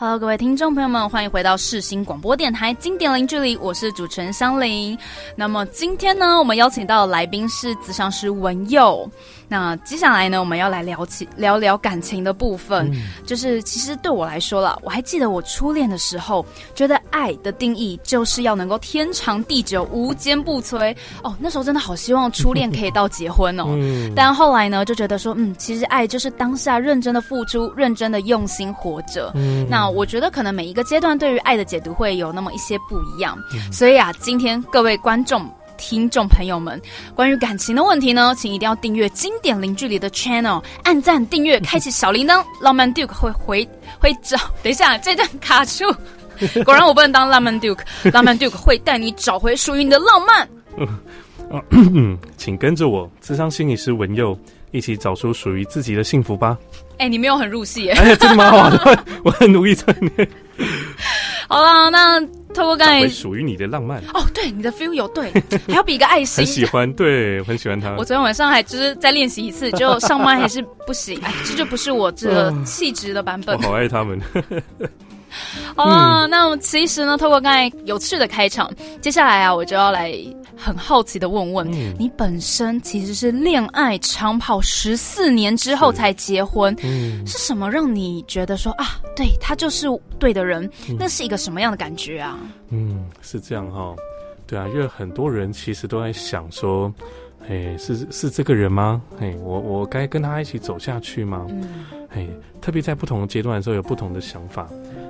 Hello，各位听众朋友们，欢迎回到世新广播电台经典零距离，我是主持人香菱。那么今天呢，我们邀请到的来宾是咨商师文佑。那接下来呢，我们要来聊起聊聊感情的部分。就是其实对我来说了，我还记得我初恋的时候，觉得爱的定义就是要能够天长地久、无坚不摧。哦，那时候真的好希望初恋可以到结婚哦。但后来呢，就觉得说，嗯，其实爱就是当下认真的付出，认真的用心活着。那我觉得可能每一个阶段对于爱的解读会有那么一些不一样，所以啊，今天各位观众、听众朋友们，关于感情的问题呢，请一定要订阅经典零距离的 channel，按赞、订阅、开启小铃铛，浪漫 Duke 会回会找。等一下，这段卡住，果然我不能当浪漫 Duke，浪漫 Duke 会带你找回属于你的浪漫。请跟着我，智商心理师文佑。一起找出属于自己的幸福吧！哎，你没有很入戏耶！哎，真的蛮好的，我很努力在念。好了，那透过刚才属于你的浪漫哦，对，你的 feel 有对，还要比一个爱心，很喜欢，对，很喜欢他。我昨天晚上还就是再练习一次，就上麦还是不行，哎，这就不是我这个气质的版本。我好爱他们。好了，那其实呢，透过刚才有趣的开场，接下来啊，我就要来很好奇的问问你，本身其实是恋爱长跑十四年之后才结婚，是什么让你觉得说啊，对他就是对的人？那是一个什么样的感觉啊？嗯，是这样哈，对啊，因为很多人其实都在想说，哎，是是这个人吗？哎，我我该跟他一起走下去吗？哎，特别在不同的阶段的时候，有不同的想法。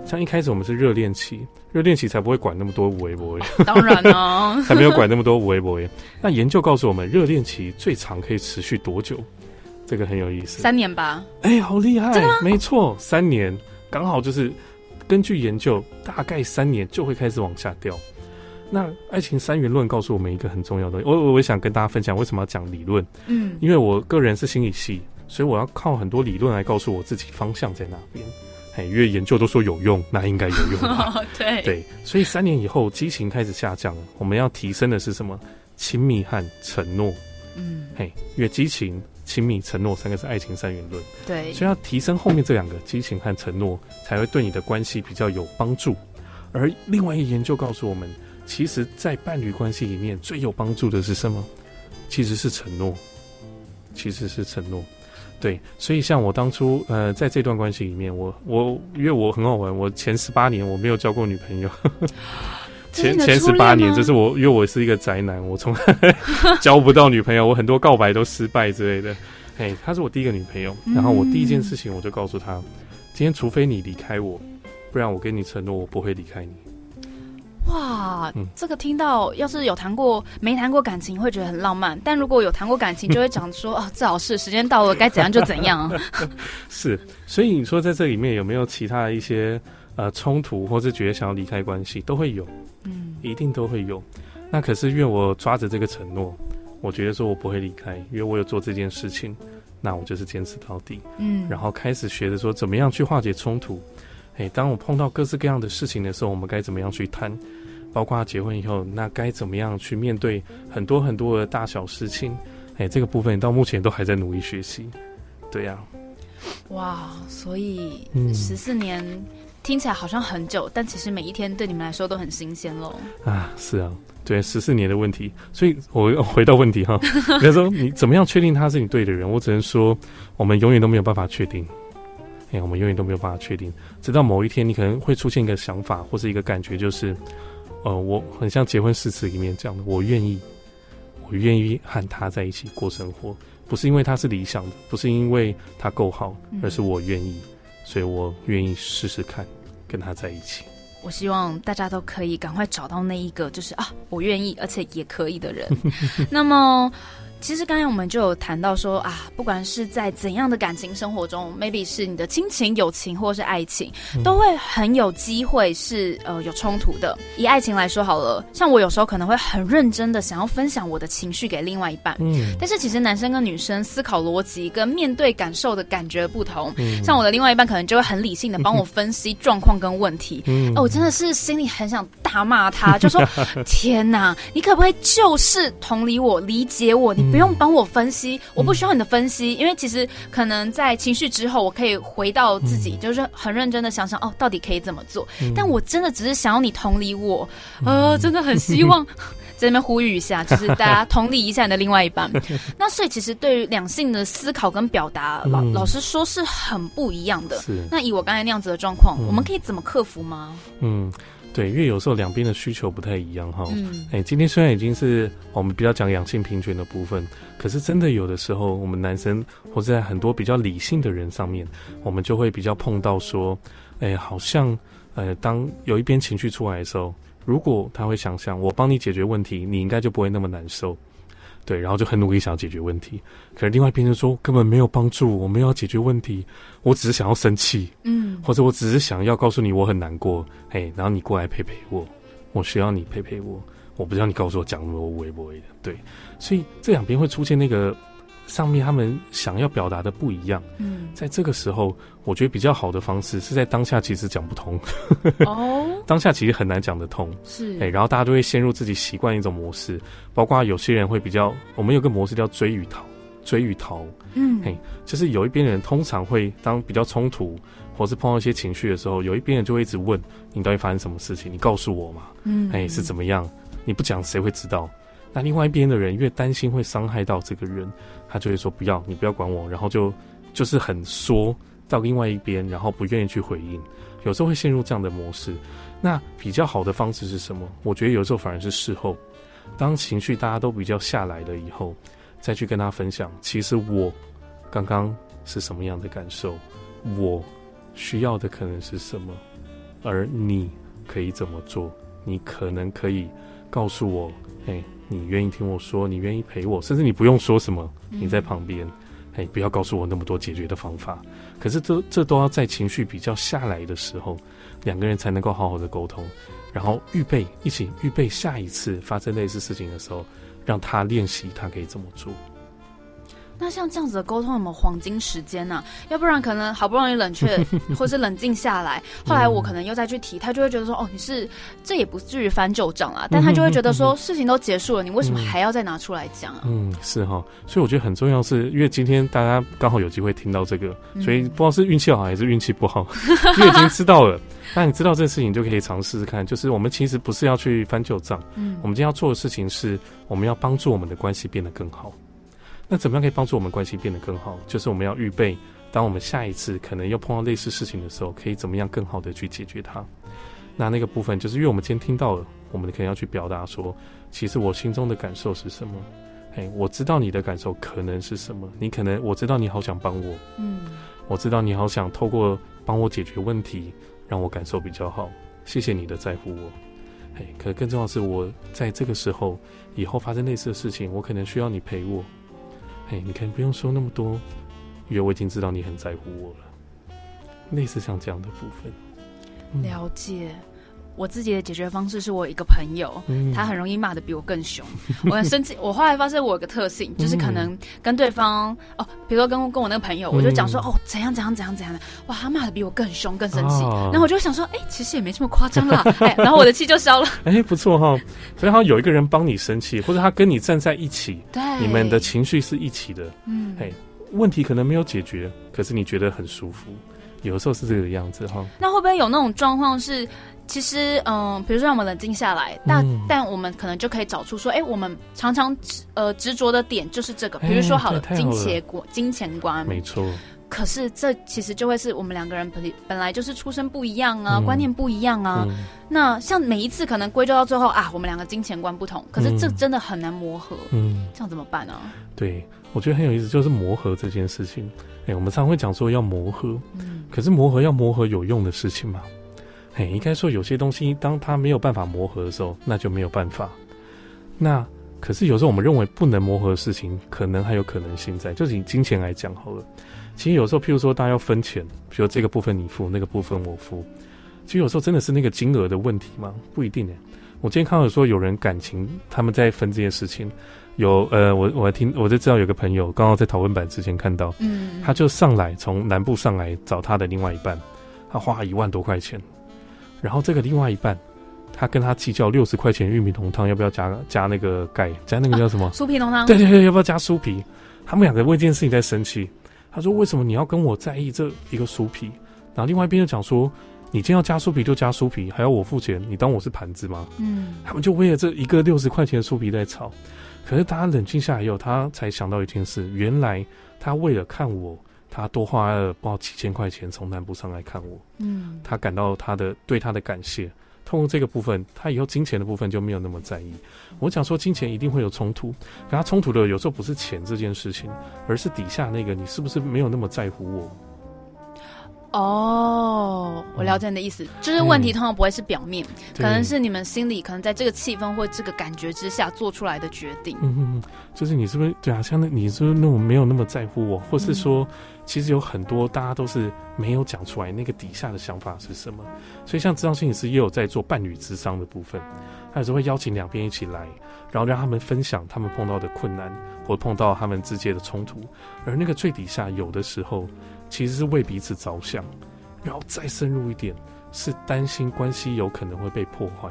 像一开始我们是热恋期，热恋期才不会管那么多微博，当然哦，才没有管那么多微博。那研究告诉我们，热恋期最长可以持续多久？这个很有意思，三年吧？哎，好厉害！没错，三年刚好就是根据研究，大概三年就会开始往下掉。那爱情三元论告诉我们一个很重要的，我我我想跟大家分享为什么要讲理论。嗯，因为我个人是心理系。所以我要靠很多理论来告诉我自己方向在哪边，哎，因为研究都说有用，那应该有用。对对，所以三年以后激情开始下降了，我们要提升的是什么？亲密和承诺。嗯，嘿，因为激情、亲密、承诺三个是爱情三元论。对，所以要提升后面这两个激情和承诺，才会对你的关系比较有帮助。而另外一个研究告诉我们，其实，在伴侣关系里面最有帮助的是什么？其实是承诺，其实是承诺。对，所以像我当初，呃，在这段关系里面，我我因为我很好玩，我前十八年我没有交过女朋友，前前十八年，就是我因为我是一个宅男，我从来 交不到女朋友，我很多告白都失败之类的。嘿，她是我第一个女朋友，然后我第一件事情我就告诉她，今天除非你离开我，不然我跟你承诺我不会离开你。哇，这个听到，要是有谈过没谈过感情，会觉得很浪漫；但如果有谈过感情，就会讲说，哦，最好是时间到了，该怎样就怎样。是，所以你说在这里面有没有其他的一些呃冲突，或是觉得想要离开关系，都会有，嗯，一定都会有。那可是因为我抓着这个承诺，我觉得说我不会离开，因为我有做这件事情，那我就是坚持到底，嗯，然后开始学着说怎么样去化解冲突。哎，当我碰到各式各样的事情的时候，我们该怎么样去谈？包括结婚以后，那该怎么样去面对很多很多的大小事情？哎，这个部分到目前都还在努力学习。对呀。哇，所以十四年听起来好像很久，但其实每一天对你们来说都很新鲜喽。啊，是啊，对，十四年的问题。所以我回到问题哈，比如说你怎么样确定他是你对的人？我只能说，我们永远都没有办法确定。哎，我们永远都没有办法确定，直到某一天，你可能会出现一个想法或是一个感觉，就是，呃，我很像结婚誓词里面讲的，我愿意，我愿意和他在一起过生活，不是因为他是理想的，不是因为他够好，而是我愿意，所以我愿意试试看跟他在一起。我希望大家都可以赶快找到那一个，就是啊，我愿意而且也可以的人。那么。其实刚才我们就有谈到说啊，不管是在怎样的感情生活中，maybe 是你的亲情、友情或是爱情，都会很有机会是呃有冲突的。以爱情来说好了，像我有时候可能会很认真的想要分享我的情绪给另外一半，嗯，但是其实男生跟女生思考逻辑跟面对感受的感觉不同，嗯，像我的另外一半可能就会很理性的帮我分析状况跟问题，嗯，哦，我真的是心里很想。大骂他，就说：“ 天哪，你可不可以就是同理我、理解我？你不用帮我分析，我不需要你的分析，因为其实可能在情绪之后，我可以回到自己，就是很认真的想想哦，到底可以怎么做？但我真的只是想要你同理我，呃，真的很希望。”在那边呼吁一下，就是大家同理一下你的另外一半。那所以其实对于两性的思考跟表达，老老实说是很不一样的。是。那以我刚才那样子的状况，我们可以怎么克服吗？嗯，对，因为有时候两边的需求不太一样哈。嗯。哎，今天虽然已经是我们比较讲两性平权的部分，可是真的有的时候，我们男生或者在很多比较理性的人上面，我们就会比较碰到说，哎，好像呃，当有一边情绪出来的时候。如果他会想象我帮你解决问题，你应该就不会那么难受，对，然后就很努力想要解决问题。可是另外一边就说根本没有帮助，我没有要解决问题，我只是想要生气，嗯，或者我只是想要告诉你我很难过，嘿，然后你过来陪陪我，我需要你陪陪我，我不知道你告诉我讲什么多微博的，对，所以这两边会出现那个。上面他们想要表达的不一样，嗯，在这个时候，我觉得比较好的方式是在当下其实讲不通，哦，当下其实很难讲得通，是，哎，然后大家就会陷入自己习惯一种模式，包括有些人会比较，我们有个模式叫追与逃，追与逃，嗯，嘿，就是有一边人通常会当比较冲突，或是碰到一些情绪的时候，有一边人就会一直问你到底发生什么事情，你告诉我嘛，嗯，哎，是怎么样？你不讲谁会知道？那另外一边的人越担心会伤害到这个人。他就会说不要，你不要管我，然后就就是很说到另外一边，然后不愿意去回应，有时候会陷入这样的模式。那比较好的方式是什么？我觉得有时候反而是事后，当情绪大家都比较下来了以后，再去跟他分享，其实我刚刚是什么样的感受，我需要的可能是什么，而你可以怎么做？你可能可以告诉我，哎。你愿意听我说，你愿意陪我，甚至你不用说什么，你在旁边，哎，不要告诉我那么多解决的方法。可是这这都要在情绪比较下来的时候，两个人才能够好好的沟通，然后预备一起预备下一次发生类似事情的时候，让他练习他可以怎么做。那像这样子的沟通有没有黄金时间呢？要不然可能好不容易冷却 或是冷静下来，后来我可能又再去提，他就会觉得说：“哦，你是这也不至于翻旧账啊。”但他就会觉得说：“事情都结束了，你为什么还要再拿出来讲啊？”嗯，是哈。所以我觉得很重要，是因为今天大家刚好有机会听到这个，所以不知道是运气好还是运气不好，因为已经知道了。那你知道这个事情，就可以尝试试看。就是我们其实不是要去翻旧账，嗯，我们今天要做的事情是，我们要帮助我们的关系变得更好。那怎么样可以帮助我们关系变得更好？就是我们要预备，当我们下一次可能又碰到类似事情的时候，可以怎么样更好的去解决它？那那个部分就是因为我们今天听到了，我们可能要去表达说，其实我心中的感受是什么？哎，我知道你的感受可能是什么？你可能我知道你好想帮我，嗯，我知道你好想透过帮我解决问题，让我感受比较好。谢谢你的在乎我，嘿，可更重要是我在这个时候以后发生类似的事情，我可能需要你陪我。哎，你看不用说那么多，因为我已经知道你很在乎我了。类似像这样的部分，了解。我自己的解决方式是我一个朋友，他很容易骂的比我更凶，我很生气。我后来发现我有个特性，就是可能跟对方哦，比如说跟跟我那个朋友，我就讲说哦怎样怎样怎样怎样的，哇，他骂的比我更凶更生气，然后我就想说，哎，其实也没这么夸张啦，哎，然后我的气就消了。哎，不错哈，所以他有一个人帮你生气，或者他跟你站在一起，对，你们的情绪是一起的，嗯，哎，问题可能没有解决，可是你觉得很舒服，有的时候是这个样子哈。那会不会有那种状况是？其实，嗯，比如说让我们冷静下来，但但我们可能就可以找出说，哎，我们常常呃执着的点就是这个。比如说，好了，金钱观，金钱观，没错。可是这其实就会是我们两个人本本来就是出身不一样啊，观念不一样啊。那像每一次可能归咎到最后啊，我们两个金钱观不同，可是这真的很难磨合。嗯，这样怎么办呢？对，我觉得很有意思，就是磨合这件事情。哎，我们常会讲说要磨合，嗯，可是磨合要磨合有用的事情吗？哎，应该说有些东西，当它没有办法磨合的时候，那就没有办法。那可是有时候我们认为不能磨合的事情，可能还有可能性在。就是以金钱来讲好了，其实有时候，譬如说大家要分钱，比如这个部分你付，那个部分我付，其实有时候真的是那个金额的问题吗？不一定诶。我今天看到说有人感情他们在分这件事情，有呃，我我听我就知道有个朋友刚好在讨论版之前看到，嗯，他就上来从南部上来找他的另外一半，他花一万多块钱。然后这个另外一半，他跟他计较六十块钱玉米浓汤要不要加加那个钙，加那个叫什么酥皮浓汤？对对对，要不要加酥皮？他们两个为这件事情在生气。他说：“为什么你要跟我在意这一个酥皮？”然后另外一边就讲说：“你今天要加酥皮就加酥皮，还要我付钱，你当我是盘子吗？”嗯，他们就为了这一个六十块钱的酥皮在吵。可是大家冷静下来以后，他才想到一件事：原来他为了看我，他多花了不知道几千块钱从南部上来看我。嗯，他感到他的对他的感谢。通过这个部分，他以后金钱的部分就没有那么在意。我讲说，金钱一定会有冲突，跟他冲突的有时候不是钱这件事情，而是底下那个你是不是没有那么在乎我。哦，我了解你的意思，就是问题通常不会是表面，可能是你们心里可能在这个气氛或这个感觉之下做出来的决定。嗯嗯，就是你是不是对啊？像那你是不是那种没有那么在乎我，或是说，其实有很多大家都是没有讲出来那个底下的想法是什么？所以像智商心理师也有在做伴侣智商的部分，他有时候会邀请两边一起来，然后让他们分享他们碰到的困难，或碰到他们之间的冲突，而那个最底下有的时候。其实是为彼此着想，然后再深入一点，是担心关系有可能会被破坏。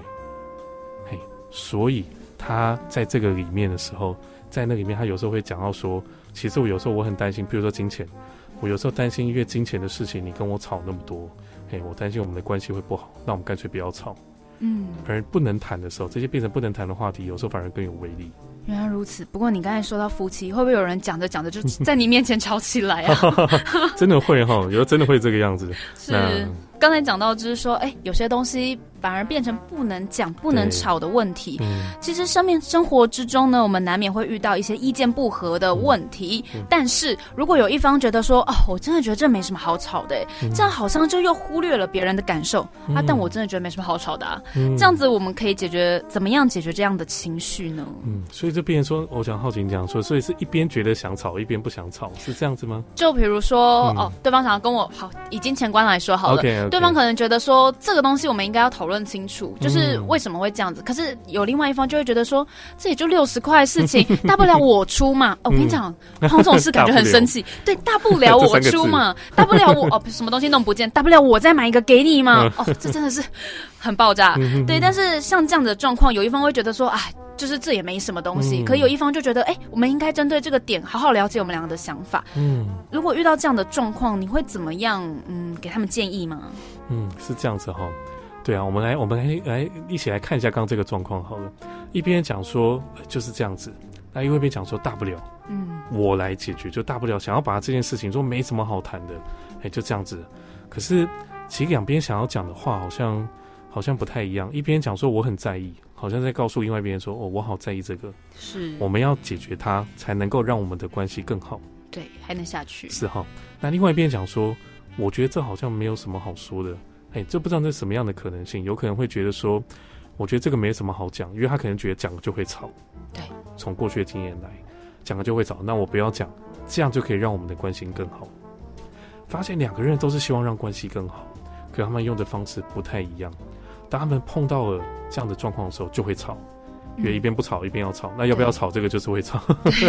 嘿，所以他在这个里面的时候，在那里面，他有时候会讲到说，其实我有时候我很担心，比如说金钱，我有时候担心因为金钱的事情，你跟我吵那么多，嘿，我担心我们的关系会不好，那我们干脆不要吵。嗯，而不能谈的时候，这些变成不能谈的话题，有时候反而更有威力。原来如此。不过你刚才说到夫妻，会不会有人讲着讲着就在你面前吵起来啊？真的会哈，有时候真的会这个样子。是。刚才讲到就是说，哎，有些东西反而变成不能讲、不能吵的问题。其实生命生活之中呢，我们难免会遇到一些意见不合的问题。但是如果有一方觉得说，哦，我真的觉得这没什么好吵的，这样好像就又忽略了别人的感受啊。但我真的觉得没什么好吵的啊。这样子我们可以解决怎么样解决这样的情绪呢？嗯，所以就变成说，我想好奇你讲说，所以是一边觉得想吵，一边不想吵，是这样子吗？就比如说，哦，对方想要跟我好，以金钱观来说好了。对方可能觉得说这个东西我们应该要讨论清楚，就是为什么会这样子。可是有另外一方就会觉得说，这也就六十块事情，大不了我出嘛。哦，我跟你讲，碰这种事感觉很生气。对，大不了我出嘛，大不了我哦，什么东西弄不见，大不了我再买一个给你嘛。哦，这真的是很爆炸。对，但是像这样的状况，有一方会觉得说，哎。就是这也没什么东西，可有一方就觉得，哎，我们应该针对这个点好好了解我们两个的想法。嗯，如果遇到这样的状况，你会怎么样？嗯，给他们建议吗？嗯，是这样子哈。对啊，我们来，我们来来一起来看一下刚刚这个状况好了。一边讲说就是这样子，那另外一边讲说大不了，嗯，我来解决，就大不了想要把这件事情说没什么好谈的，哎，就这样子。可是其实两边想要讲的话好像好像不太一样。一边讲说我很在意。好像在告诉另外一边说：“哦，我好在意这个，是我们要解决它，才能够让我们的关系更好，对，还能下去。”是哈。那另外一边讲说：“我觉得这好像没有什么好说的，哎，这不知道这是什么样的可能性，有可能会觉得说，我觉得这个没什么好讲，因为他可能觉得讲了就会吵，对，从过去的经验来讲了就会吵，那我不要讲，这样就可以让我们的关系更好。发现两个人都是希望让关系更好，可他们用的方式不太一样。”当他们碰到了这样的状况的时候，就会吵，因为一边不吵一边要吵，那要不要吵？这个就是会吵。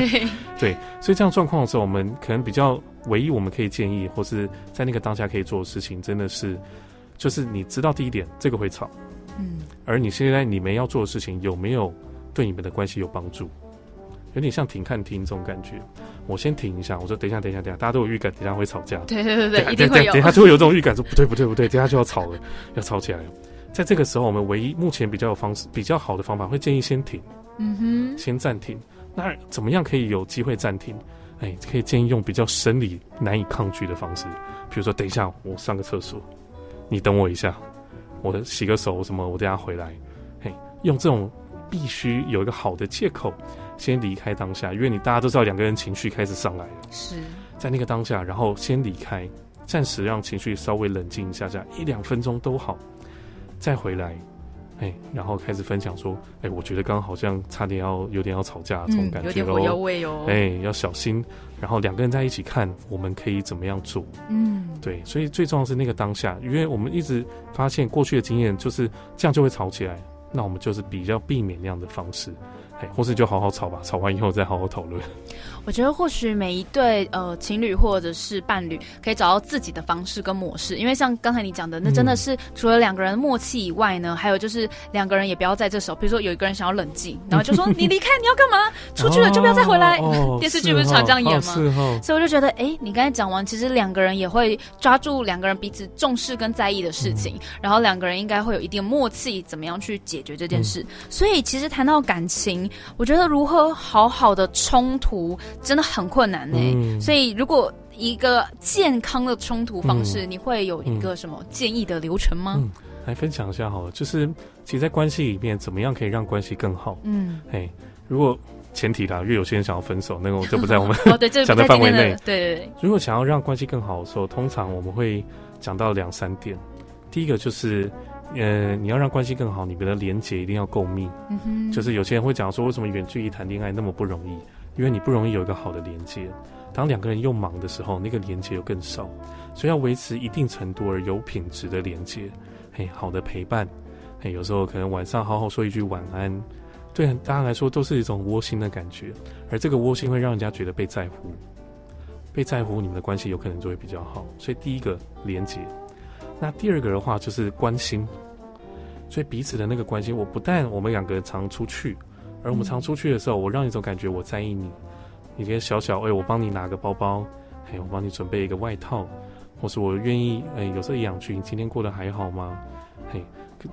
对，所以这样状况的时候，我们可能比较唯一我们可以建议，或是在那个当下可以做的事情，真的是就是你知道第一点，这个会吵，嗯，而你现在你们要做的事情有没有对你们的关系有帮助？有点像停看听这种感觉。我先停一下，我说等一下，等一下，等一下，大家都有预感，等一下会吵架。对对对对，一定会有。等一下就会有这种预感，说不对不对不对，等下就要吵了，要吵起来了。在这个时候，我们唯一目前比较有方式、比较好的方法，会建议先停，嗯哼，先暂停。那怎么样可以有机会暂停？哎，可以建议用比较生理难以抗拒的方式，比如说，等一下我上个厕所，你等我一下，我洗个手什么，我等下回来。嘿，用这种必须有一个好的借口，先离开当下，因为你大家都知道两个人情绪开始上来了，是在那个当下，然后先离开，暂时让情绪稍微冷静一下，下一两分钟都好。再回来，哎，然后开始分享说，哎，我觉得刚刚好像差点要有点要吵架这种感觉哦，哎，要小心。然后两个人在一起看，我们可以怎么样做？嗯，对，所以最重要是那个当下，因为我们一直发现过去的经验就是这样就会吵起来，那我们就是比较避免那样的方式。哎，或是就好好吵吧，吵完以后再好好讨论。我觉得或许每一对呃情侣或者是伴侣可以找到自己的方式跟模式，因为像刚才你讲的，那真的是除了两个人默契以外呢，还有就是两个人也不要在这时候，比如说有一个人想要冷静，然后就说 你离开，你要干嘛？出去了就不要再回来。电视剧不是常这样演吗？所以我就觉得，哎，你刚才讲完，其实两个人也会抓住两个人彼此重视跟在意的事情，然后两个人应该会有一定默契，怎么样去解决这件事。所以其实谈到感情，我觉得如何好好的冲突。真的很困难呢，所以如果一个健康的冲突方式，你会有一个什么建议的流程吗？来分享一下好了，就是其实，在关系里面，怎么样可以让关系更好？嗯，哎，如果前提啦，因为有些人想要分手，那个我就不在我们 讲的范围内。对对对，如果想要让关系更好的时候，通常我们会讲到两三点。第一个就是，呃，你要让关系更好，你们的连接一定要够密。嗯哼，就是有些人会讲说，为什么远距离谈恋爱那么不容易？因为你不容易有一个好的连接，当两个人又忙的时候，那个连接又更少，所以要维持一定程度而有品质的连接，嘿，好的陪伴，嘿，有时候可能晚上好好说一句晚安，对大家来说都是一种窝心的感觉，而这个窝心会让人家觉得被在乎，被在乎，你们的关系有可能就会比较好。所以第一个连接，那第二个的话就是关心，所以彼此的那个关心，我不但我们两个人常出去。而我们常出去的时候，我让一种感觉我在意你，你可以小小哎，我帮你拿个包包，哎，我帮你准备一个外套，或是我愿意哎，有时候一两句，你今天过得还好吗？嘿，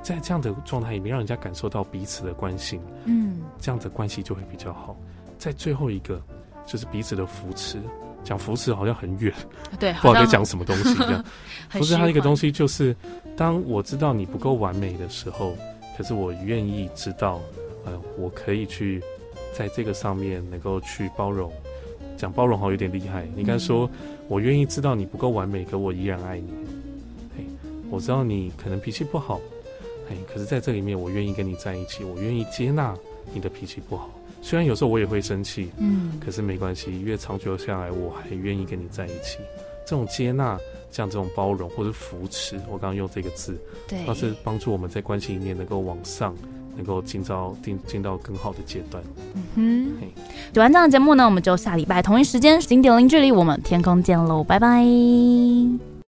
在这样的状态里面，让人家感受到彼此的关心，嗯，这样的关系就会比较好。在最后一个就是彼此的扶持，讲扶持好像很远，对，不知道在讲什么东西这样。扶持它一个东西就是，当我知道你不够完美的时候，可是我愿意知道。呃，我可以去在这个上面能够去包容，讲包容好有点厉害。应该说，我愿意知道你不够完美，可我依然爱你。哎，我知道你可能脾气不好，哎，可是在这里面，我愿意跟你在一起，我愿意接纳你的脾气不好。虽然有时候我也会生气，嗯，可是没关系，越长久下来，我还愿意跟你在一起。这种接纳，像这种包容或者扶持，我刚刚用这个字，对，它是帮助我们在关系里面能够往上。能够进到进进到更好的阶段。嗯哼，喜欢这样的节目呢，我们就下礼拜同一时间零点零距离，我们天空见喽，拜拜。